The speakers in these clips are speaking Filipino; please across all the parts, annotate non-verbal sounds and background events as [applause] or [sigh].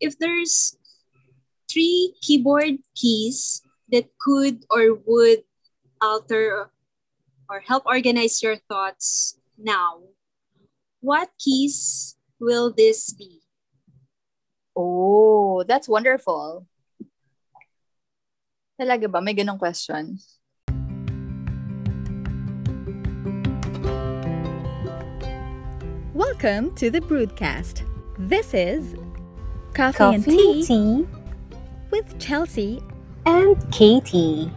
if there's three keyboard keys that could or would alter or help organize your thoughts now, what keys will this be? Oh, that's wonderful. Talaga ba? May ganong question? Welcome to the Broadcast. This is Coffee, Coffee and Tea, and tea with Chelsea. and Katie.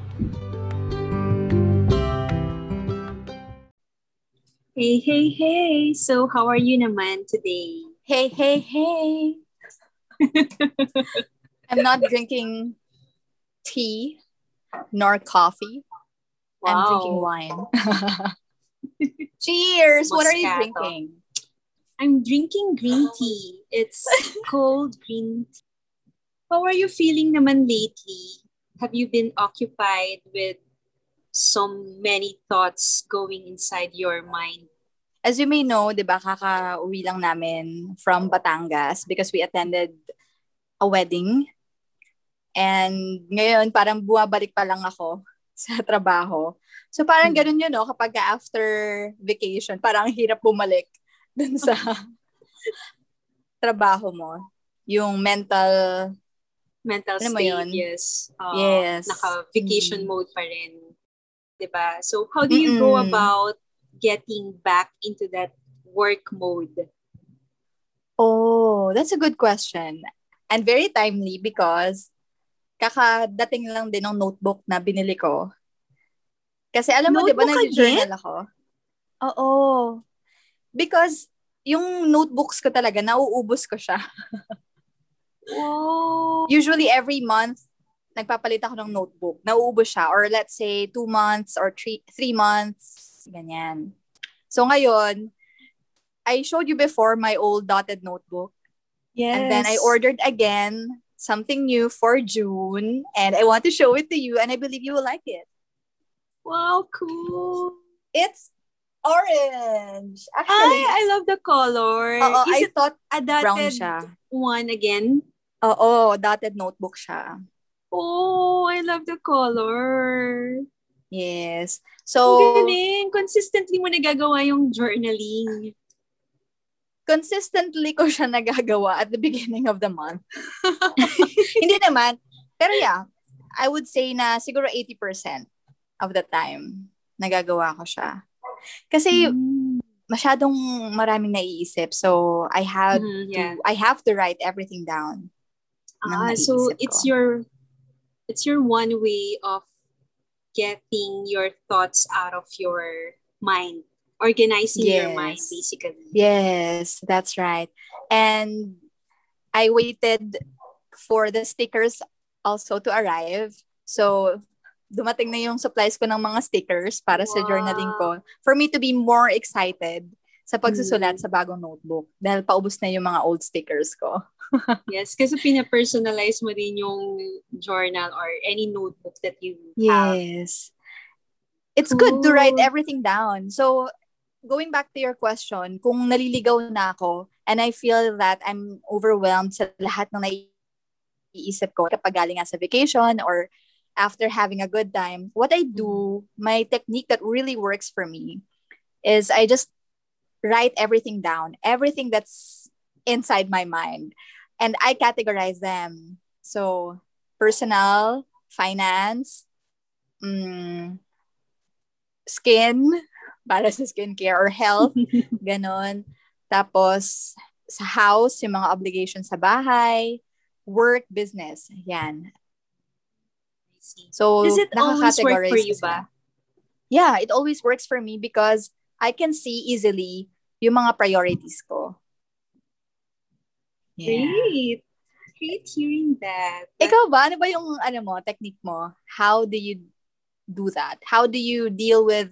Hey, hey, hey! So, how are you naman today? Hey, hey, hey. [laughs] I'm not drinking tea nor coffee. I'm drinking wine. [laughs] Cheers! What are you drinking? I'm drinking green tea. It's [laughs] cold green tea. How are you feeling naman lately? Have you been occupied with so many thoughts going inside your mind? As you may know, di ba, kaka-uwi lang namin from Batangas because we attended a wedding. And ngayon, parang buwabalik pa lang ako [laughs] sa trabaho. So parang Hmm. ganun yun, no? Kapag after vacation, parang ang hirap bumalik dun sa [laughs] trabaho mo. Yung mental, Mental mo state, yun? yes. Uh, Yes. Naka-vacation Mm. mode pa rin. Diba? So, how do you go Mm-mm. about getting back into that work mode? oh, that's a good question. And very timely because kakadating lang din ng notebook na binili ko. Kasi alam mo, di ba, nag-journal ako? Oo. Because yung notebooks ko talaga, nauubos ko siya. Oh, Usually every month, nagpapalit ako ng notebook. Nauubos siya. Or let's say two months or three, three months. Ganyan. So ngayon, I showed you before my old dotted notebook. yes. And then I ordered again something new for June. And I want to show it to you. And I believe you will like it. Wow, cool. It's orange. Ay, Actually, I love the color. oo, Is I it thought a brown dotted siya. one again? Oo, dotted notebook siya. Oh, I love the color. Yes. Ang So, galing. Consistently mo nagagawa yung journaling. consistently ko siya nagagawa at the beginning of the month. [laughs] [laughs] Hindi naman. Pero yeah, I would say na siguro 80% of the time nagagawa ko siya. Kasi Mm. masyadong maraming naiisip. So, I have Mhm, to yeah. I have to write everything down. Ah, so naiisip it's ko. your it's your one way of getting your thoughts out of your mind, organizing your mind Yes. basically. Yes, that's right. And I waited for the stickers also to arrive. So, dumating na yung supplies ko ng mga stickers para sa Wow. journaling ko. For me to be more excited sa pagsusulat Mm. sa bagong notebook. Dahil paubos na yung mga old stickers ko. [laughs] Yes, kasi pina-personalize mo din yung journal or any notebook that you have. Yes. It's good to write everything down. So, going back to your question, kung naliligaw na ako and I feel that I'm overwhelmed sa lahat ng naiisip ko kapag galing nga sa vacation or after having a good time, what I do, my technique that really works for me is I just write everything down, everything that's inside my mind. And I categorize them. So, personal, finance, mm, skin, [laughs] para sa skincare or health, [laughs] ganon. Tapos, sa house, yung mga obligations sa bahay, work, business. Yan. So, Does it always work for you ba? Yeah, it always works for me because I can see easily yung mga priorities ko. Yeah. Great. Great hearing that. Ikaw ba? Ano ba yung ano mo, technique mo? How do you do that? How do you deal with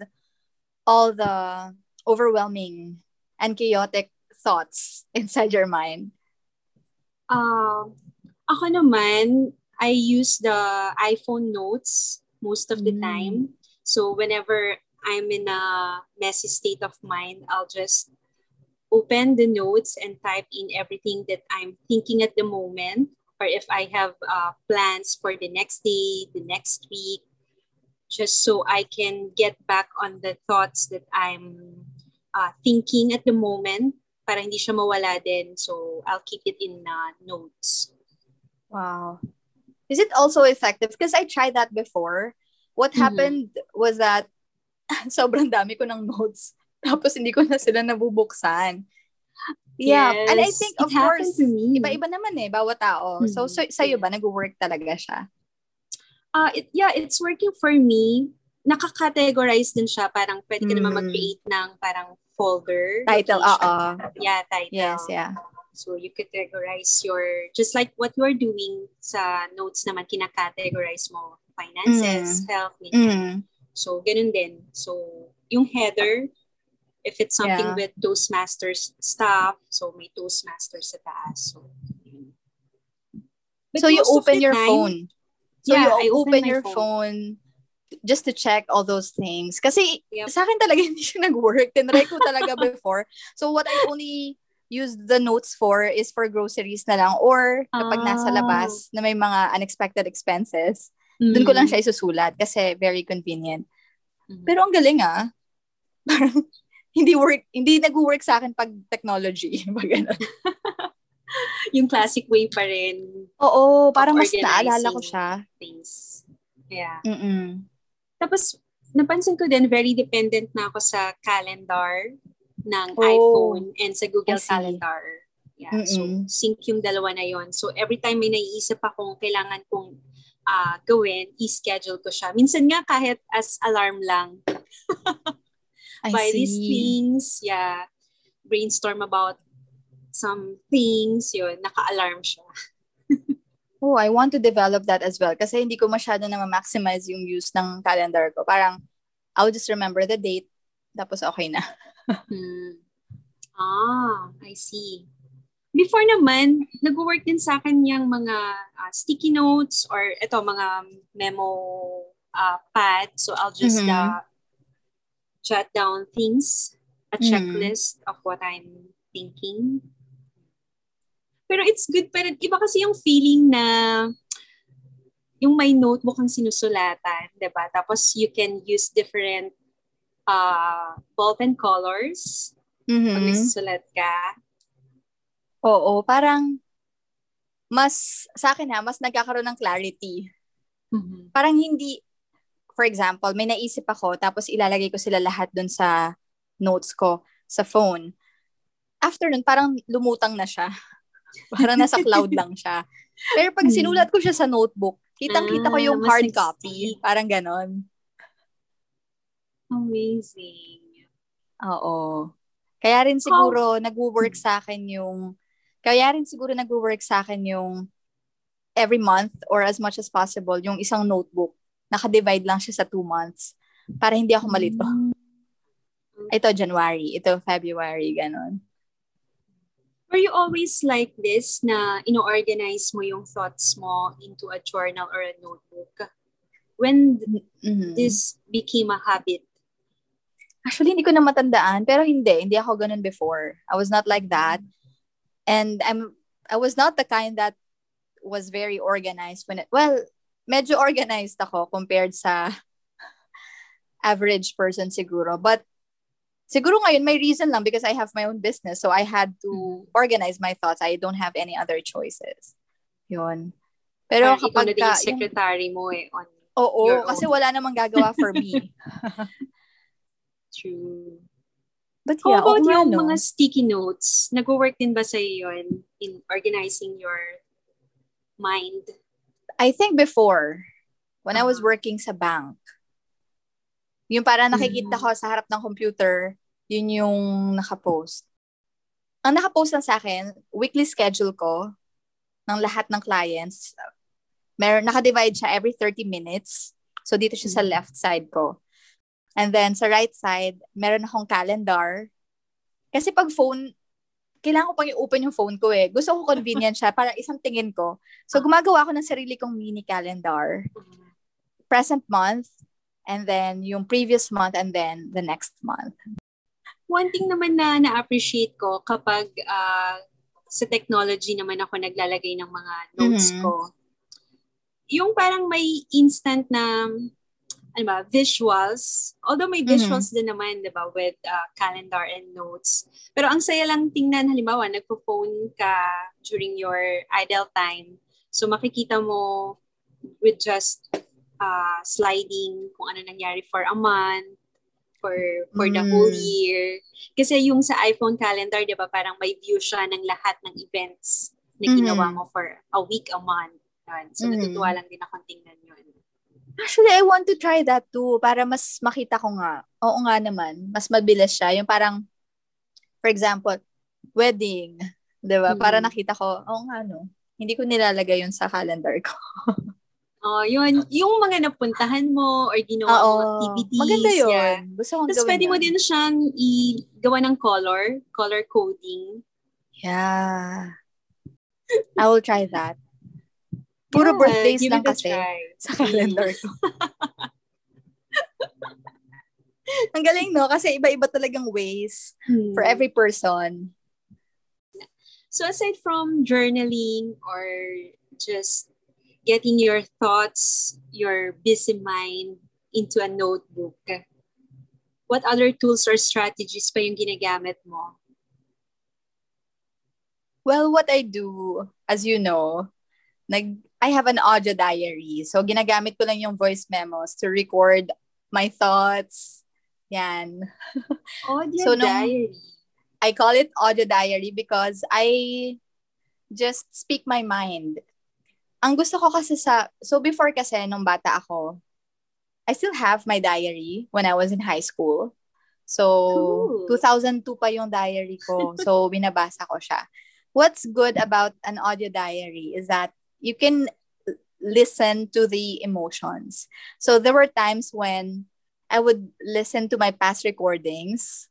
all the overwhelming and chaotic thoughts [laughs] inside your mind? Um, ako naman, I use the iPhone notes most of the Mm. time. So whenever I'm in a messy state of mind, I'll just open the notes and type in everything that I'm thinking at the moment, or if I have uh, plans for the next day, the next week, just so I can get back on the thoughts that I'm uh, thinking at the moment para hindi siya mawala din. So I'll keep it in uh, notes. Wow. Is it also effective? Because I tried that before. What Mhm. happened was that [laughs] sobrang dami ko ng notes. [laughs] Tapos hindi ko na sila nabubuksan. Yeah. And I Yes, think, of course, iba-iba naman eh, bawat tao. So, Mhm. so sa'yo ba, nag-work talaga siya? Uh, it, yeah, it's working for me. Nakaka-categorize din siya. Parang pwede ka naman Mm. mag-create ng parang folder. Title, oo. Yeah, title. Yes, yeah. So you categorize your, just like what you're doing sa notes naman, kina-categorize mo finances, health, ganyan. Mm. So, ganun din. So, yung header, if it's something Yeah. with Toastmasters stuff, so may Toastmasters sa taas. So, So you open your time- phone. So Yeah, I you open open your phone. phone. just to check all those things. Kasi Yep. sa akin talaga [laughs] hindi siya nag-work. Tinry ko talaga [laughs] before. So what I only use the notes for is for groceries na lang or kapag nasa Ah. labas na may mga unexpected expenses. Doon ko lang siya isusulat kasi very convenient. Mm. Pero ang galing ah. [laughs] Parang hindi work, hindi nag-work sa akin pag technology. [laughs] Pag [laughs] yung classic way pa rin Oo, parang mas naalala ko siya. things. Yeah. Mm-mm. Tapos, napansin ko din, very dependent na ako sa calendar ng Oh, iPhone and sa Google. Calendar. Yeah. So, Mm-mm. sync yung dalawa na yon. So, every time may naiisip akong kailangan kong ah, gawin, i-schedule ko siya. Minsan nga kahit as alarm lang. [laughs] I By these see. things, yeah. Brainstorm about some things, yun, naka-alarm siya. [laughs] Oh, I want to develop that as well kasi hindi ko masyado na ma-maximize yung use ng calendar ko. Parang, I'll just remember the date, tapos okay na. Hmm. Ah, I see. Before naman, nag-work din sa akin yung mga ah, sticky notes or ito, mga memo ah, pad. So I'll just Mhm. ah, jot down things, a Mhm. checklist of what I'm thinking. Pero it's good pa rin. Iba kasi yung feeling na yung may notebook ang sinusulatan, 'di ba? Tapos you can use different uh, ballpen colors pag Mhm. nagsusulat ka. Oo, parang mas, sa akin ha, mas nagkakaroon ng clarity. Parang hindi, for example, may naisip ako, tapos ilalagay ko sila lahat dun sa notes ko, sa phone. After nun, parang lumutang na siya. [laughs] Parang nasa cloud [laughs] lang siya. Pero pag Hmm. sinulat ko siya sa notebook, kitang-kita ko Ah, yung hard copy. Parang ganon. Amazing. Oo. Kaya rin siguro nagwo-work sa akin yung kaya rin siguro nagwo-work sa akin yung every month or as much as possible yung isang notebook. Naka-divide lang siya sa two months para hindi ako malito. Ito January, ito February, ganon. Were you always like this na ino-organize mo yung thoughts mo into a journal or a notebook? When Mhm. this became a habit? Actually, hindi ko na matandaan, pero hindi. Hindi ako ganun before. I was not like that. And I'm I was not the kind that was very organized when it, well, medyo organized ako compared sa [laughs] average person siguro. But siguro ngayon may reason lang because I have my own business. So I had to organize my thoughts. I don't have any other choices. Yun. Pero Parang kapag ka, yung secretary mo eh on oo, kasi own. wala namang gagawa for me. [laughs] true. But How yeah, about oo nga, yung no? mga sticky notes? Nag-work din ba sa yun in organizing your mind? I think before, when I was Uh-huh. working sa bank, yung para nakikita Mm. ko sa harap ng computer, yun yung nakapost. Ang nakapost lang sa akin, weekly schedule ko ng lahat ng clients. Meron, nakadivide siya every 30 minutes. So, dito siya sa Mm. left side ko. And then, sa right side, meron akong calendar. Kasi pag phone, kailangan ko pang i-open yung phone ko eh. Gusto ko convenient siya para isang tingin ko. So, gumagawa ako ng sarili kong mini calendar. Present month, and then yung previous month, and then the next month. one thing naman na na-appreciate ko kapag uh, sa technology naman ako naglalagay ng mga notes mm-hmm. ko, yung parang may instant na ano ba, visuals. Although may mm-hmm. visuals mm-hmm. din naman, di ba, with uh, calendar and notes. Pero ang saya lang tingnan, halimbawa, nagpo-phone ka during your idle time. So makikita mo with just uh, sliding kung ano nangyari for a month, for for mm. the whole year. Kasi yung sa iPhone calendar, 'di ba, parang may view siya ng lahat ng events na ginawa mm. mo for a week, a month. Yun. So mm. natutuwa lang din akong tingnan yun. Actually, I want to try that too para mas makita ko nga. Oo nga naman, mas mabilis siya. Yung parang, for example, wedding. 'di ba? Mm. Para nakita ko, oo nga no. Hindi ko nilalagay yun sa calendar ko. [laughs] Oh, yun. Yung mga napuntahan mo or ginawa Oo. mong activities. Maganda yun. Yeah. Gusto kong Tapos pwede mo yun. din siyang i-gawa ng color, color coding. Yeah. I will try that. Puro Yeah, birthdays lang kasi try. sa calendar ko. [laughs] Ang galing, no? Kasi iba-iba talagang ways Hmm. for every person. So aside from journaling or just getting your thoughts, your busy mind into a notebook, what other tools or strategies pa yung ginagamit mo? Well, what I do, as you know, nag I have an audio diary. So, ginagamit ko lang yung voice memos to record my thoughts. Yan. [laughs] Audio So, nung- diary. I call it audio diary because I just speak my mind. Ang gusto ko kasi sa, so before kasi nung bata ako, I still have my diary when I was in high school. So, Cool. 2002 pa yung diary ko. So, [laughs] binabasa ko siya. What's good about an audio diary is that you can listen to the emotions. So, there were times when I would listen to my past recordings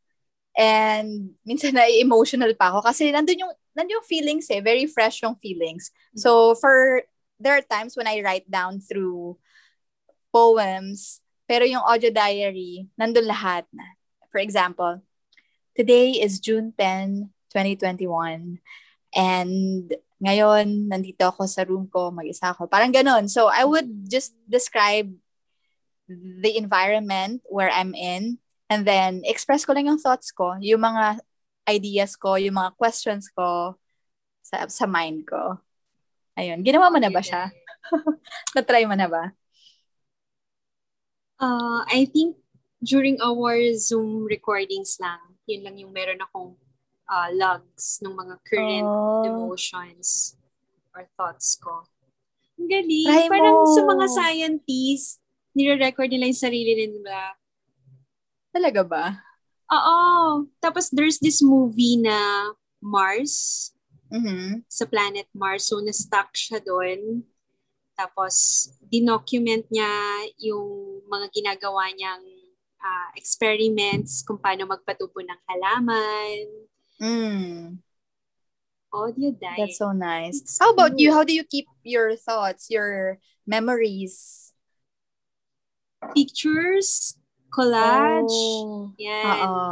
and [laughs] minsan na emotional pa ako kasi nandun yung nandun yung feelings eh, very fresh yung feelings. So, for there are times when I write down through poems, pero yung audio diary, nandun lahat na. For example, today is June 10, 2021. And ngayon, nandito ako sa room ko, mag-isa ako. Parang ganun. So, I would just describe the environment where I'm in and then express ko lang yung thoughts ko, yung mga ideas ko, yung mga questions ko sa, sa mind ko. Ayun. Ginawa mo na ba siya? [laughs] Na-try mo na ba? Uh, I think during our Zoom recordings lang, yun lang yung meron akong uh, logs ng mga current Oh. emotions or thoughts ko. Ang galing. Try Parang mo. sa mga scientists, nire-record nila yung sarili nila. Talaga ba? Oo. Tapos there's this movie na Mars, Mhm. sa planet Mars. So, na-stuck siya doon. Tapos, dinocument niya yung mga ginagawa niyang ah, experiments kung paano magpatubo ng halaman. Mm. Audio diary. That's so nice. How about you? How do you keep your thoughts, your memories? Pictures, collage. Oh. Yan. Oo.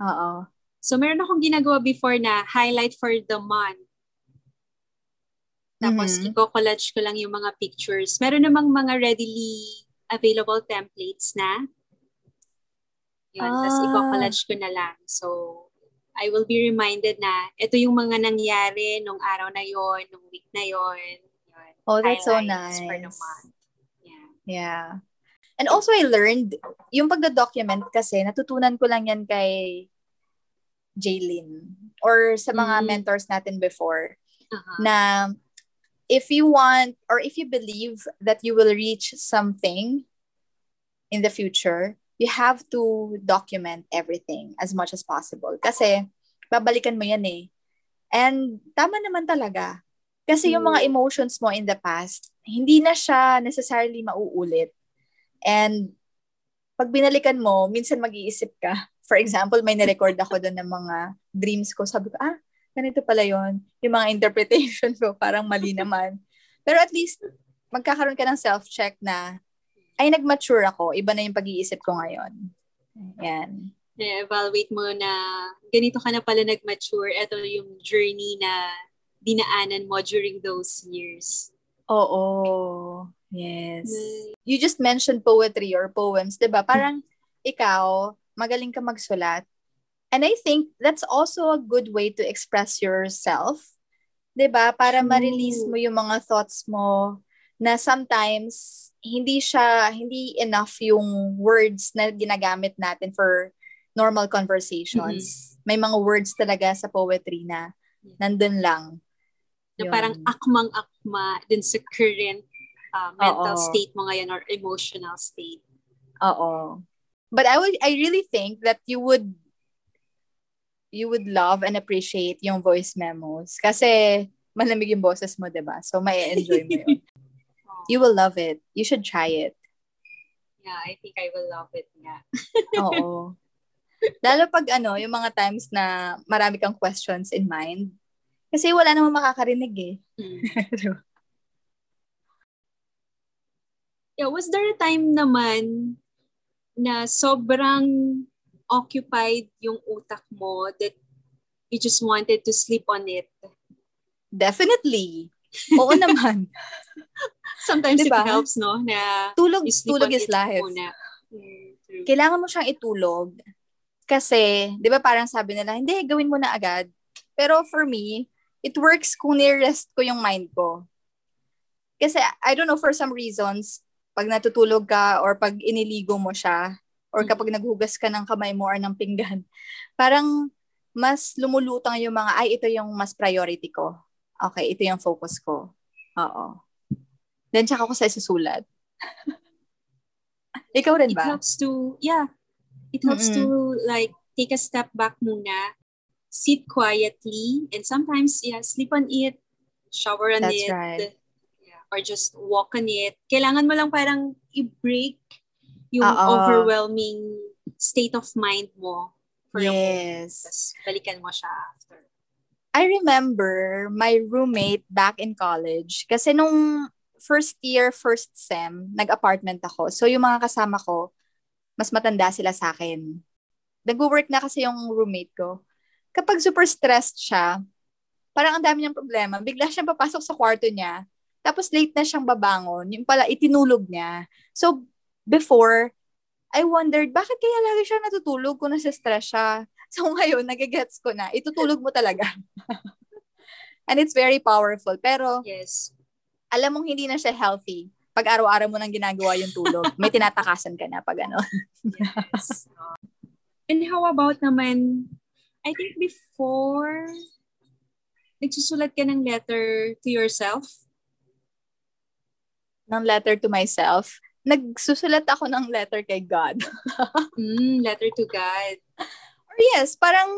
Oo. So, meron akong ginagawa before na highlight for the month. Tapos, Mhm. i-collage ko lang yung mga pictures. Meron namang mga readily available templates na. Yun. Tapos, Ah. i-collage ko na lang. So, I will be reminded na ito yung mga nangyari nung araw na yon, nung week na yon. Yun. Oh, that's so Highlights for the nice. month. Yeah. Yeah. And also, I learned, yung pagda-document kasi, natutunan ko lang yan kay Jaylin or sa mga Mm. mentors natin before Uh-huh. na if you want or if you believe that you will reach something in the future, you have to document everything as much as possible. Kasi, babalikan mo yan eh. And tama naman talaga. Kasi yung mga Mm. emotions mo in the past, hindi na siya necessarily mauulit. And pag binalikan mo, minsan mag-iisip ka. [laughs] For example, may nirecord ako doon ng mga dreams ko. Sabi ko, ah, ganito pala yon Yung mga interpretation [laughs] ko, parang mali naman. Pero at least, magkakaroon ka ng self-check na, ay, nag-mature ako. Iba na yung pag-iisip ko ngayon. Yan. Na-evaluate mo na ganito ka na pala nag-mature. Ito yung journey na dinaanan mo during those years. Oo. Yes. You just mentioned poetry or poems, 'di ba? Parang ikaw, magaling ka magsulat. And I think that's also a good way to express yourself. 'Di ba? Para ma-release mo yung mga thoughts mo na sometimes hindi siya hindi enough yung words na ginagamit natin for normal conversations. May mga words talaga sa poetry na nandun lang. Na Yun. parang akmang-akma din sa current uh, mental Oo. state mo ngayon or emotional state. Oo. But I would I really think that you would you would love and appreciate yung voice memos kasi malamig yung boses mo, 'di ba? So may enjoy mo yun. [laughs] You will love it. You should try it. yeah, I think I will love it nga. [laughs] Oo. Lalo pag ano, yung mga times na marami kang questions in mind. Kasi wala namang makakarinig eh. [laughs] Mm. Yeah, was there a time naman na sobrang occupied yung utak mo that you just wanted to sleep on it? Definitely. [laughs] Oo naman. Sometimes Diba? it helps, no? Na Tulog, tulog is life. muna. Mm, kailangan mo siyang itulog. Kasi, di ba parang sabi nila, hindi, gawin mo na agad. Pero for me, it works kung nirest ko yung mind ko. Kasi, I don't know, for some reasons, pag natutulog ka or pag iniligo mo siya, or kapag naghugas ka ng kamay mo or ng pinggan, parang mas lumulutang yung mga, ay, ito yung mas priority ko. Okay, ito yung focus ko. Oo. Then, tsaka ko sa isusulat. [laughs] Ikaw rin It ba? helps to, yeah, it helps to like take a step back muna, sit quietly, and sometimes, yeah, sleep on it, shower on That's it, right. yeah, or just walk on it. Kailangan mo lang parang i-break yung Oo. overwhelming state of mind mo for. Yes. Tapos balikan mo siya after. I remember my roommate back in college. Kasi nung first year, first sem, nag-apartment ako. So yung mga kasama ko, mas matanda sila sa akin. Nag-work na kasi yung roommate ko. Kapag super stressed siya, parang ang dami niyang problema. Bigla siyang papasok sa kwarto niya. Tapos late na siyang babangon. Yung pala, itinulog niya. So, before, I wondered, bakit kaya lagi siya natutulog kung nasa-stress siya? [laughs] So ngayon, nagigets ko na, itutulog mo talaga. [laughs] And it's very powerful. Pero Yes. alam mong hindi na siya healthy pag araw-araw mo nang ginagawa yung tulog. May tinatakasan ka na pag ano. Yes. And how about naman, I think before, nagsusulat ka ng letter to yourself? ng letter to myself. Nagsusulat ako ng letter kay God. [laughs] Mm, letter to God. Yes, parang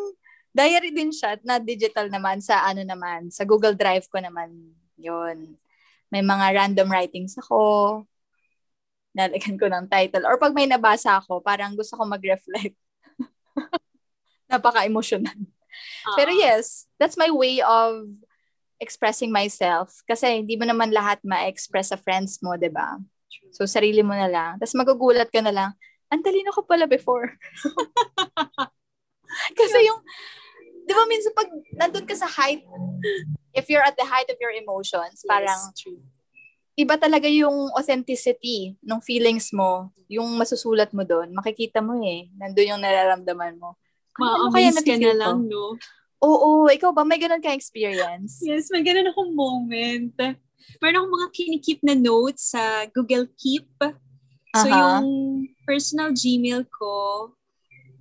diary din siya na digital naman sa ano naman, sa Google Drive ko naman yon May mga random writings ako. Nalagyan ko ng title. Or pag may nabasa ako, parang gusto ko mag-reflect. [laughs] Napaka-emotional. Pero Ah, yes, that's my way of expressing myself. Kasi hindi mo naman lahat ma-express sa friends mo, 'di ba? So, sarili mo na lang. Tapos magugulat ka na lang, ang talino ko pala before. [laughs] [laughs] Kasi yung, di ba minsan pag nandun ka sa height, if you're at the height of your emotions, Yes, parang true. iba talaga yung authenticity ng feelings mo, yung masusulat mo doon, makikita mo eh, nandun yung nararamdaman mo. Ano, ano kaya Ma-amaze ka na ko? lang, no? Oo, ikaw ba? May ganun ka experience? Yes, may ganun akong moment. Meron akong mga kinikip na notes sa Google Keep. So, Aha. yung personal Gmail ko,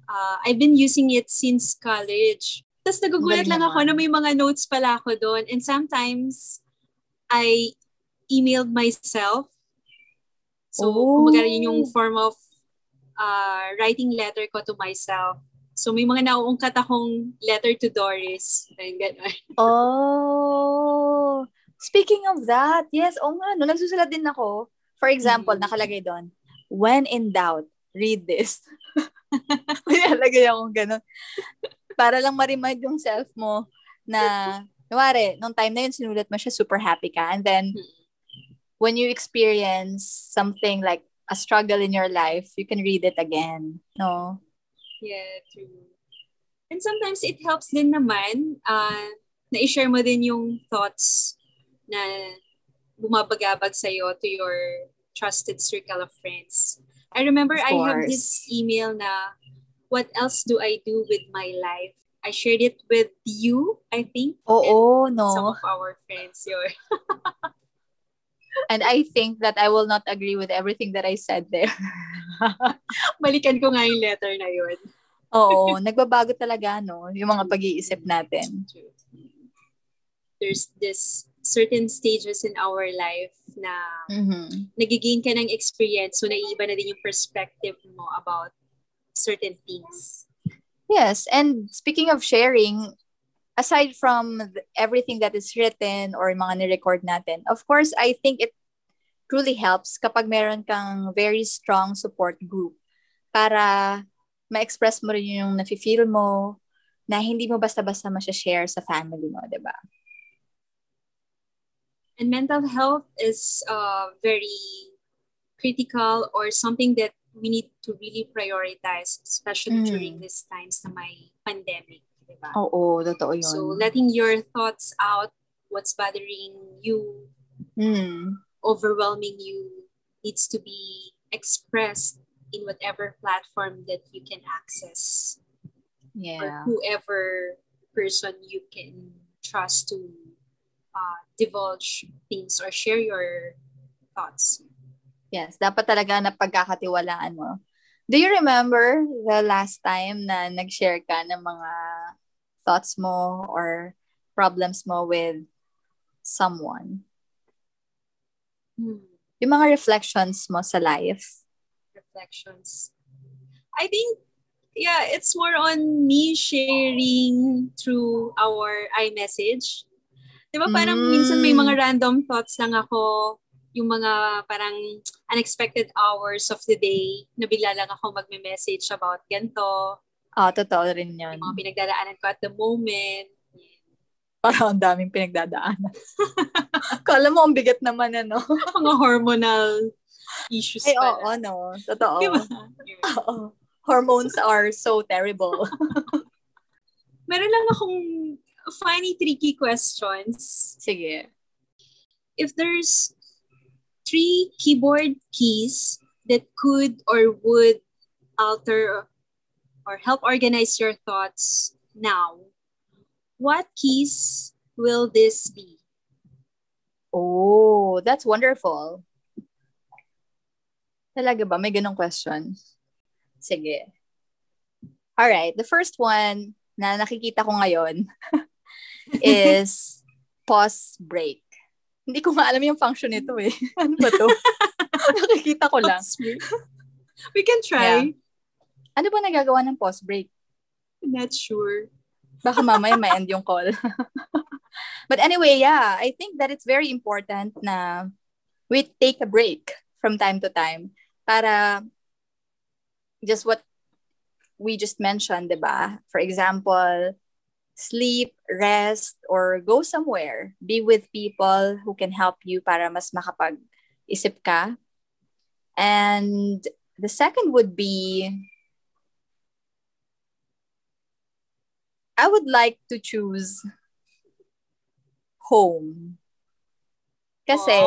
uh, I've been using it since college. Tapos nagugulat lang ako na may mga notes pala ako doon. And sometimes, I emailed myself. So, Oh. kumbaga yun yung form of uh, writing letter ko to myself. So, may mga nauungkat akong letter to Doris. Ayun, gano'n. [laughs] Oh. Speaking of that, yes, oo nga, no, nagsusulat din ako. For example, Mm. nakalagay doon, when in doubt, read this. [laughs] May nalagay akong ganun. Para lang ma-remind yung self mo na, kunwari, nung time na yun, sinulat mo siya, super happy ka. And then, when you experience something like a struggle in your life, you can read it again. No? Yeah, true. And sometimes it helps din naman uh, na i-share mo din yung thoughts na bumabagabag sa'yo to your trusted circle of friends. I remember I have this email na, what else do I do with my life? I shared it with you, I think. And no. Some of our friends. Yun. And I think that I will not agree with everything that I said there. [laughs] Balikan ko nga yung letter na yun. Oo, [laughs] nagbabago talaga, no? Yung mga pag-iisip natin. There's this certain stages in our life na Mhm. nagigain ka ng experience so naiiba na din yung perspective mo about certain things. Yes, and speaking of sharing, aside from th- everything that is written or mga ni-record natin, of course, I think it truly helps kapag meron kang very strong support group para ma-express mo rin yung nafe-feel mo na hindi mo basta-basta masya-share sa family mo, di ba? And mental health is uh, very critical or something that we need to really prioritize, especially Mm. during these times na may pandemic. Diba? Oo, totoo yun. So letting your thoughts out, what's bothering you, Mm. overwhelming you, needs to be expressed in whatever platform that you can access. Yeah. or whoever person you can trust to uh, divulge things or share your thoughts. Yes, dapat talaga na pagkakatiwalaan mo. Do you remember the last time na nag-share ka ng mga thoughts mo or problems mo with someone? Hmm. Yung mga reflections mo sa life. Reflections. I think, yeah, it's more on me sharing through our iMessage. Di ba parang Mm. minsan may mga random thoughts lang ako, yung mga parang unexpected hours of the day, na bigla lang ako magme-message about ganito, Ah, totoo rin yun. yung mga pinagdadaanan ko at the moment. Parang ang daming pinagdadaanan. [laughs] Kala mo ang bigat naman, ano? [laughs] mga hormonal issues Ay, pala. oo, no. Totoo. Diba? Oo. Hormones are so terrible. [laughs] Meron lang akong funny, tricky questions. Sige. If there's three keyboard keys that could or would alter or help organize your thoughts now, what keys will this be? Oh, that's wonderful. Talaga ba? May ganong question? Sige. Alright, the first one na nakikita ko ngayon [laughs] is pause break. Hindi ko nga alam yung function nito eh. [laughs] Ano ba to? [laughs] nakikita ko lang. We can try. Ano ba nagagawa ng pause break? Not sure. Baka mamaya ma-end yung call. [laughs] But anyway, yeah, I think that it's very important na we take a break from time to time para just what we just mentioned, 'di ba? For example, sleep, rest, or go somewhere. Be with people who can help you para mas makapag-isip ka. And the second would be I would like to choose home. Kasi,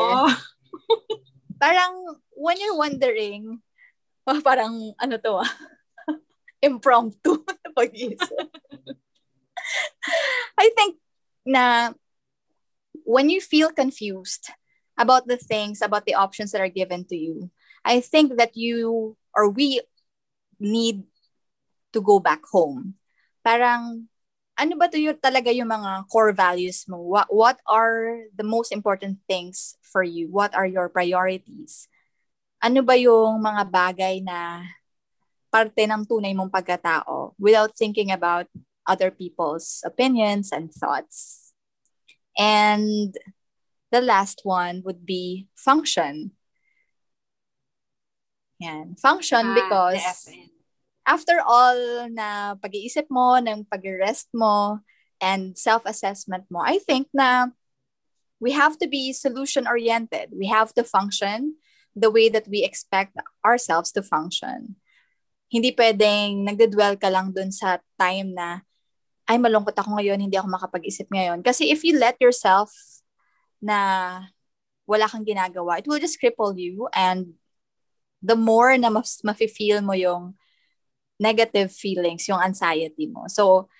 [laughs] parang when you're wondering, oh, [laughs] parang ano to ah, [laughs] impromptu na pag-iisip. I think na when you feel confused about the things, about the options that are given to you, I think that you or we need to go back home. Parang ano ba to yung talaga yung mga core values mo? What what are the most important things for you? What are your priorities? Ano ba yung mga bagay na parte ng tunay mong pagkatao without thinking about other people's opinions and thoughts? And the last one would be function. Yan. Function Ah, because after all na pag-iisip mo, ng pag-rest mo, and self-assessment mo, I think na we have to be solution-oriented. We have to function the way that we expect ourselves to function. hindi pwedeng nagdedwell ka lang dun sa time na, ay, malungkot ako ngayon, hindi ako makapag-isip ngayon. Kasi if you let yourself na wala kang ginagawa, it will just cripple you and the more na mas mafe-feel mo yung negative feelings, yung anxiety mo. So,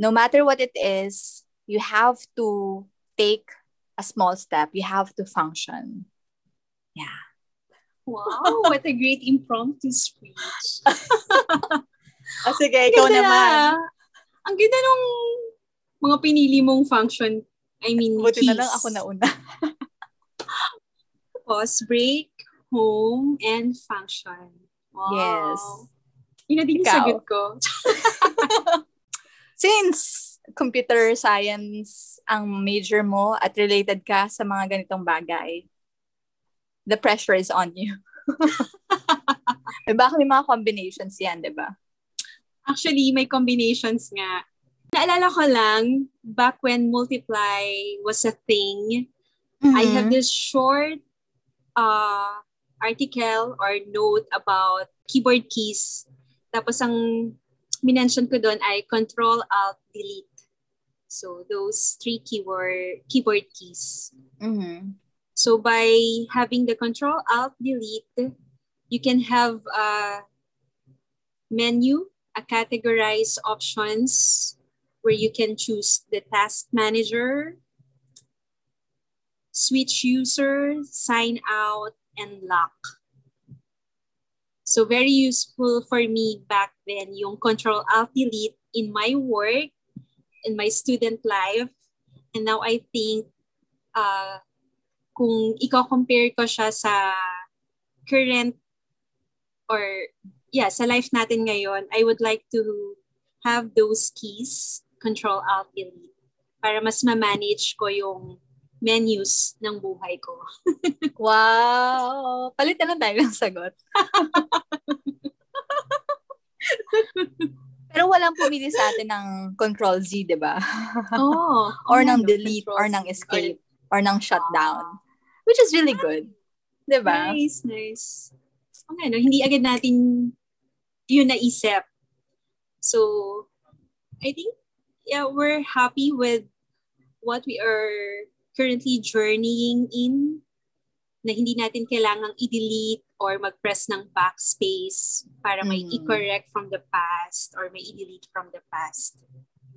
no matter what it is, you have to take a small step. You have to function. Yeah. Wow, what a great impromptu speech. oh, [laughs] sige, ikaw Ganda naman. na. Ang ganda nung mga pinili mong function. I mean, Buti na lang ako nauna. [laughs] Pause, break, home, and function. Wow. Yes. Yun na din yung sagot ko. [laughs] Since computer science ang major mo at related ka sa mga ganitong bagay, the pressure is on you. [laughs] Baka may mga combinations yan, di ba? Actually, may combinations nga. Naalala ko lang, back when multiply was a thing, I have this short uh, article or note about keyboard keys. Tapos ang minention ko doon ay Control Alt Delete. So those three keyword keyboard keys. Mhm. So by having the Control Alt Delete, you can have a menu, a categorize options where you can choose the task manager, switch user, sign out, and lock. So very useful for me back then yung Control Alt Delete in my work, in my student life. And now I think uh, kung i-compare ko siya sa current or yeah, sa life natin ngayon, I would like to have those keys, Control Alt Delete, para mas ma-manage ko yung menus ng buhay ko. [laughs] Wow! Palitan lang tayo ng sagot. [laughs] Pero walang pumili sa atin ng Control Z, di ba? Oh, or oh, ng no, delete, or ng escape, or ng shutdown. Which is really good. Di ba? Nice, nice. Okay, no, hindi agad natin yun naisip. So, I think, yeah, we're happy with what we are currently journeying in na hindi natin kailangang i-delete or mag-press ng backspace para may Mm. i-correct from the past or may i-delete from the past.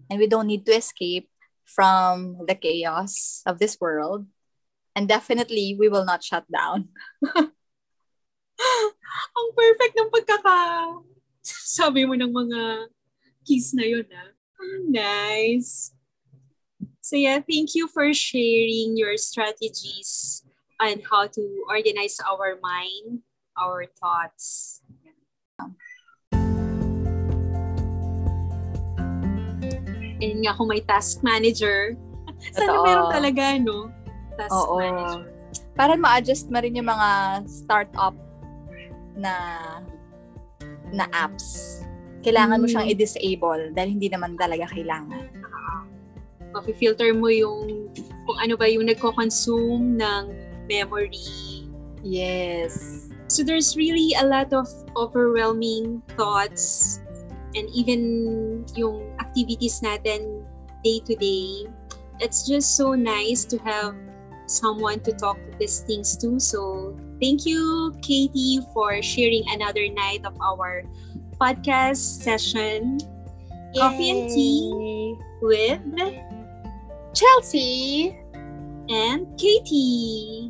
And we don't need to escape from the chaos of this world. And definitely, we will not shut down. [laughs] [laughs] Ang perfect ng pagkaka [laughs] sabi mo ng mga keys na yun, ah. Ang Nice. So yeah, thank you for sharing your strategies on how to organize our mind, our thoughts. And nga kung may task manager, [laughs] sana meron talaga, no? Task Oo. manager. Para ma-adjust mo rin yung mga startup na na apps. Kailangan mo siyang i-disable dahil hindi naman talaga kailangan. Mafi-filter mo yung kung ano ba yung nagko-consume ng memory. Yes. So there's really a lot of overwhelming thoughts and even yung activities natin day to day. It's just so nice to have someone to talk these things to. So thank you, Katie, for sharing another night of our podcast session. Coffee and tea with Chelsea! and Katie.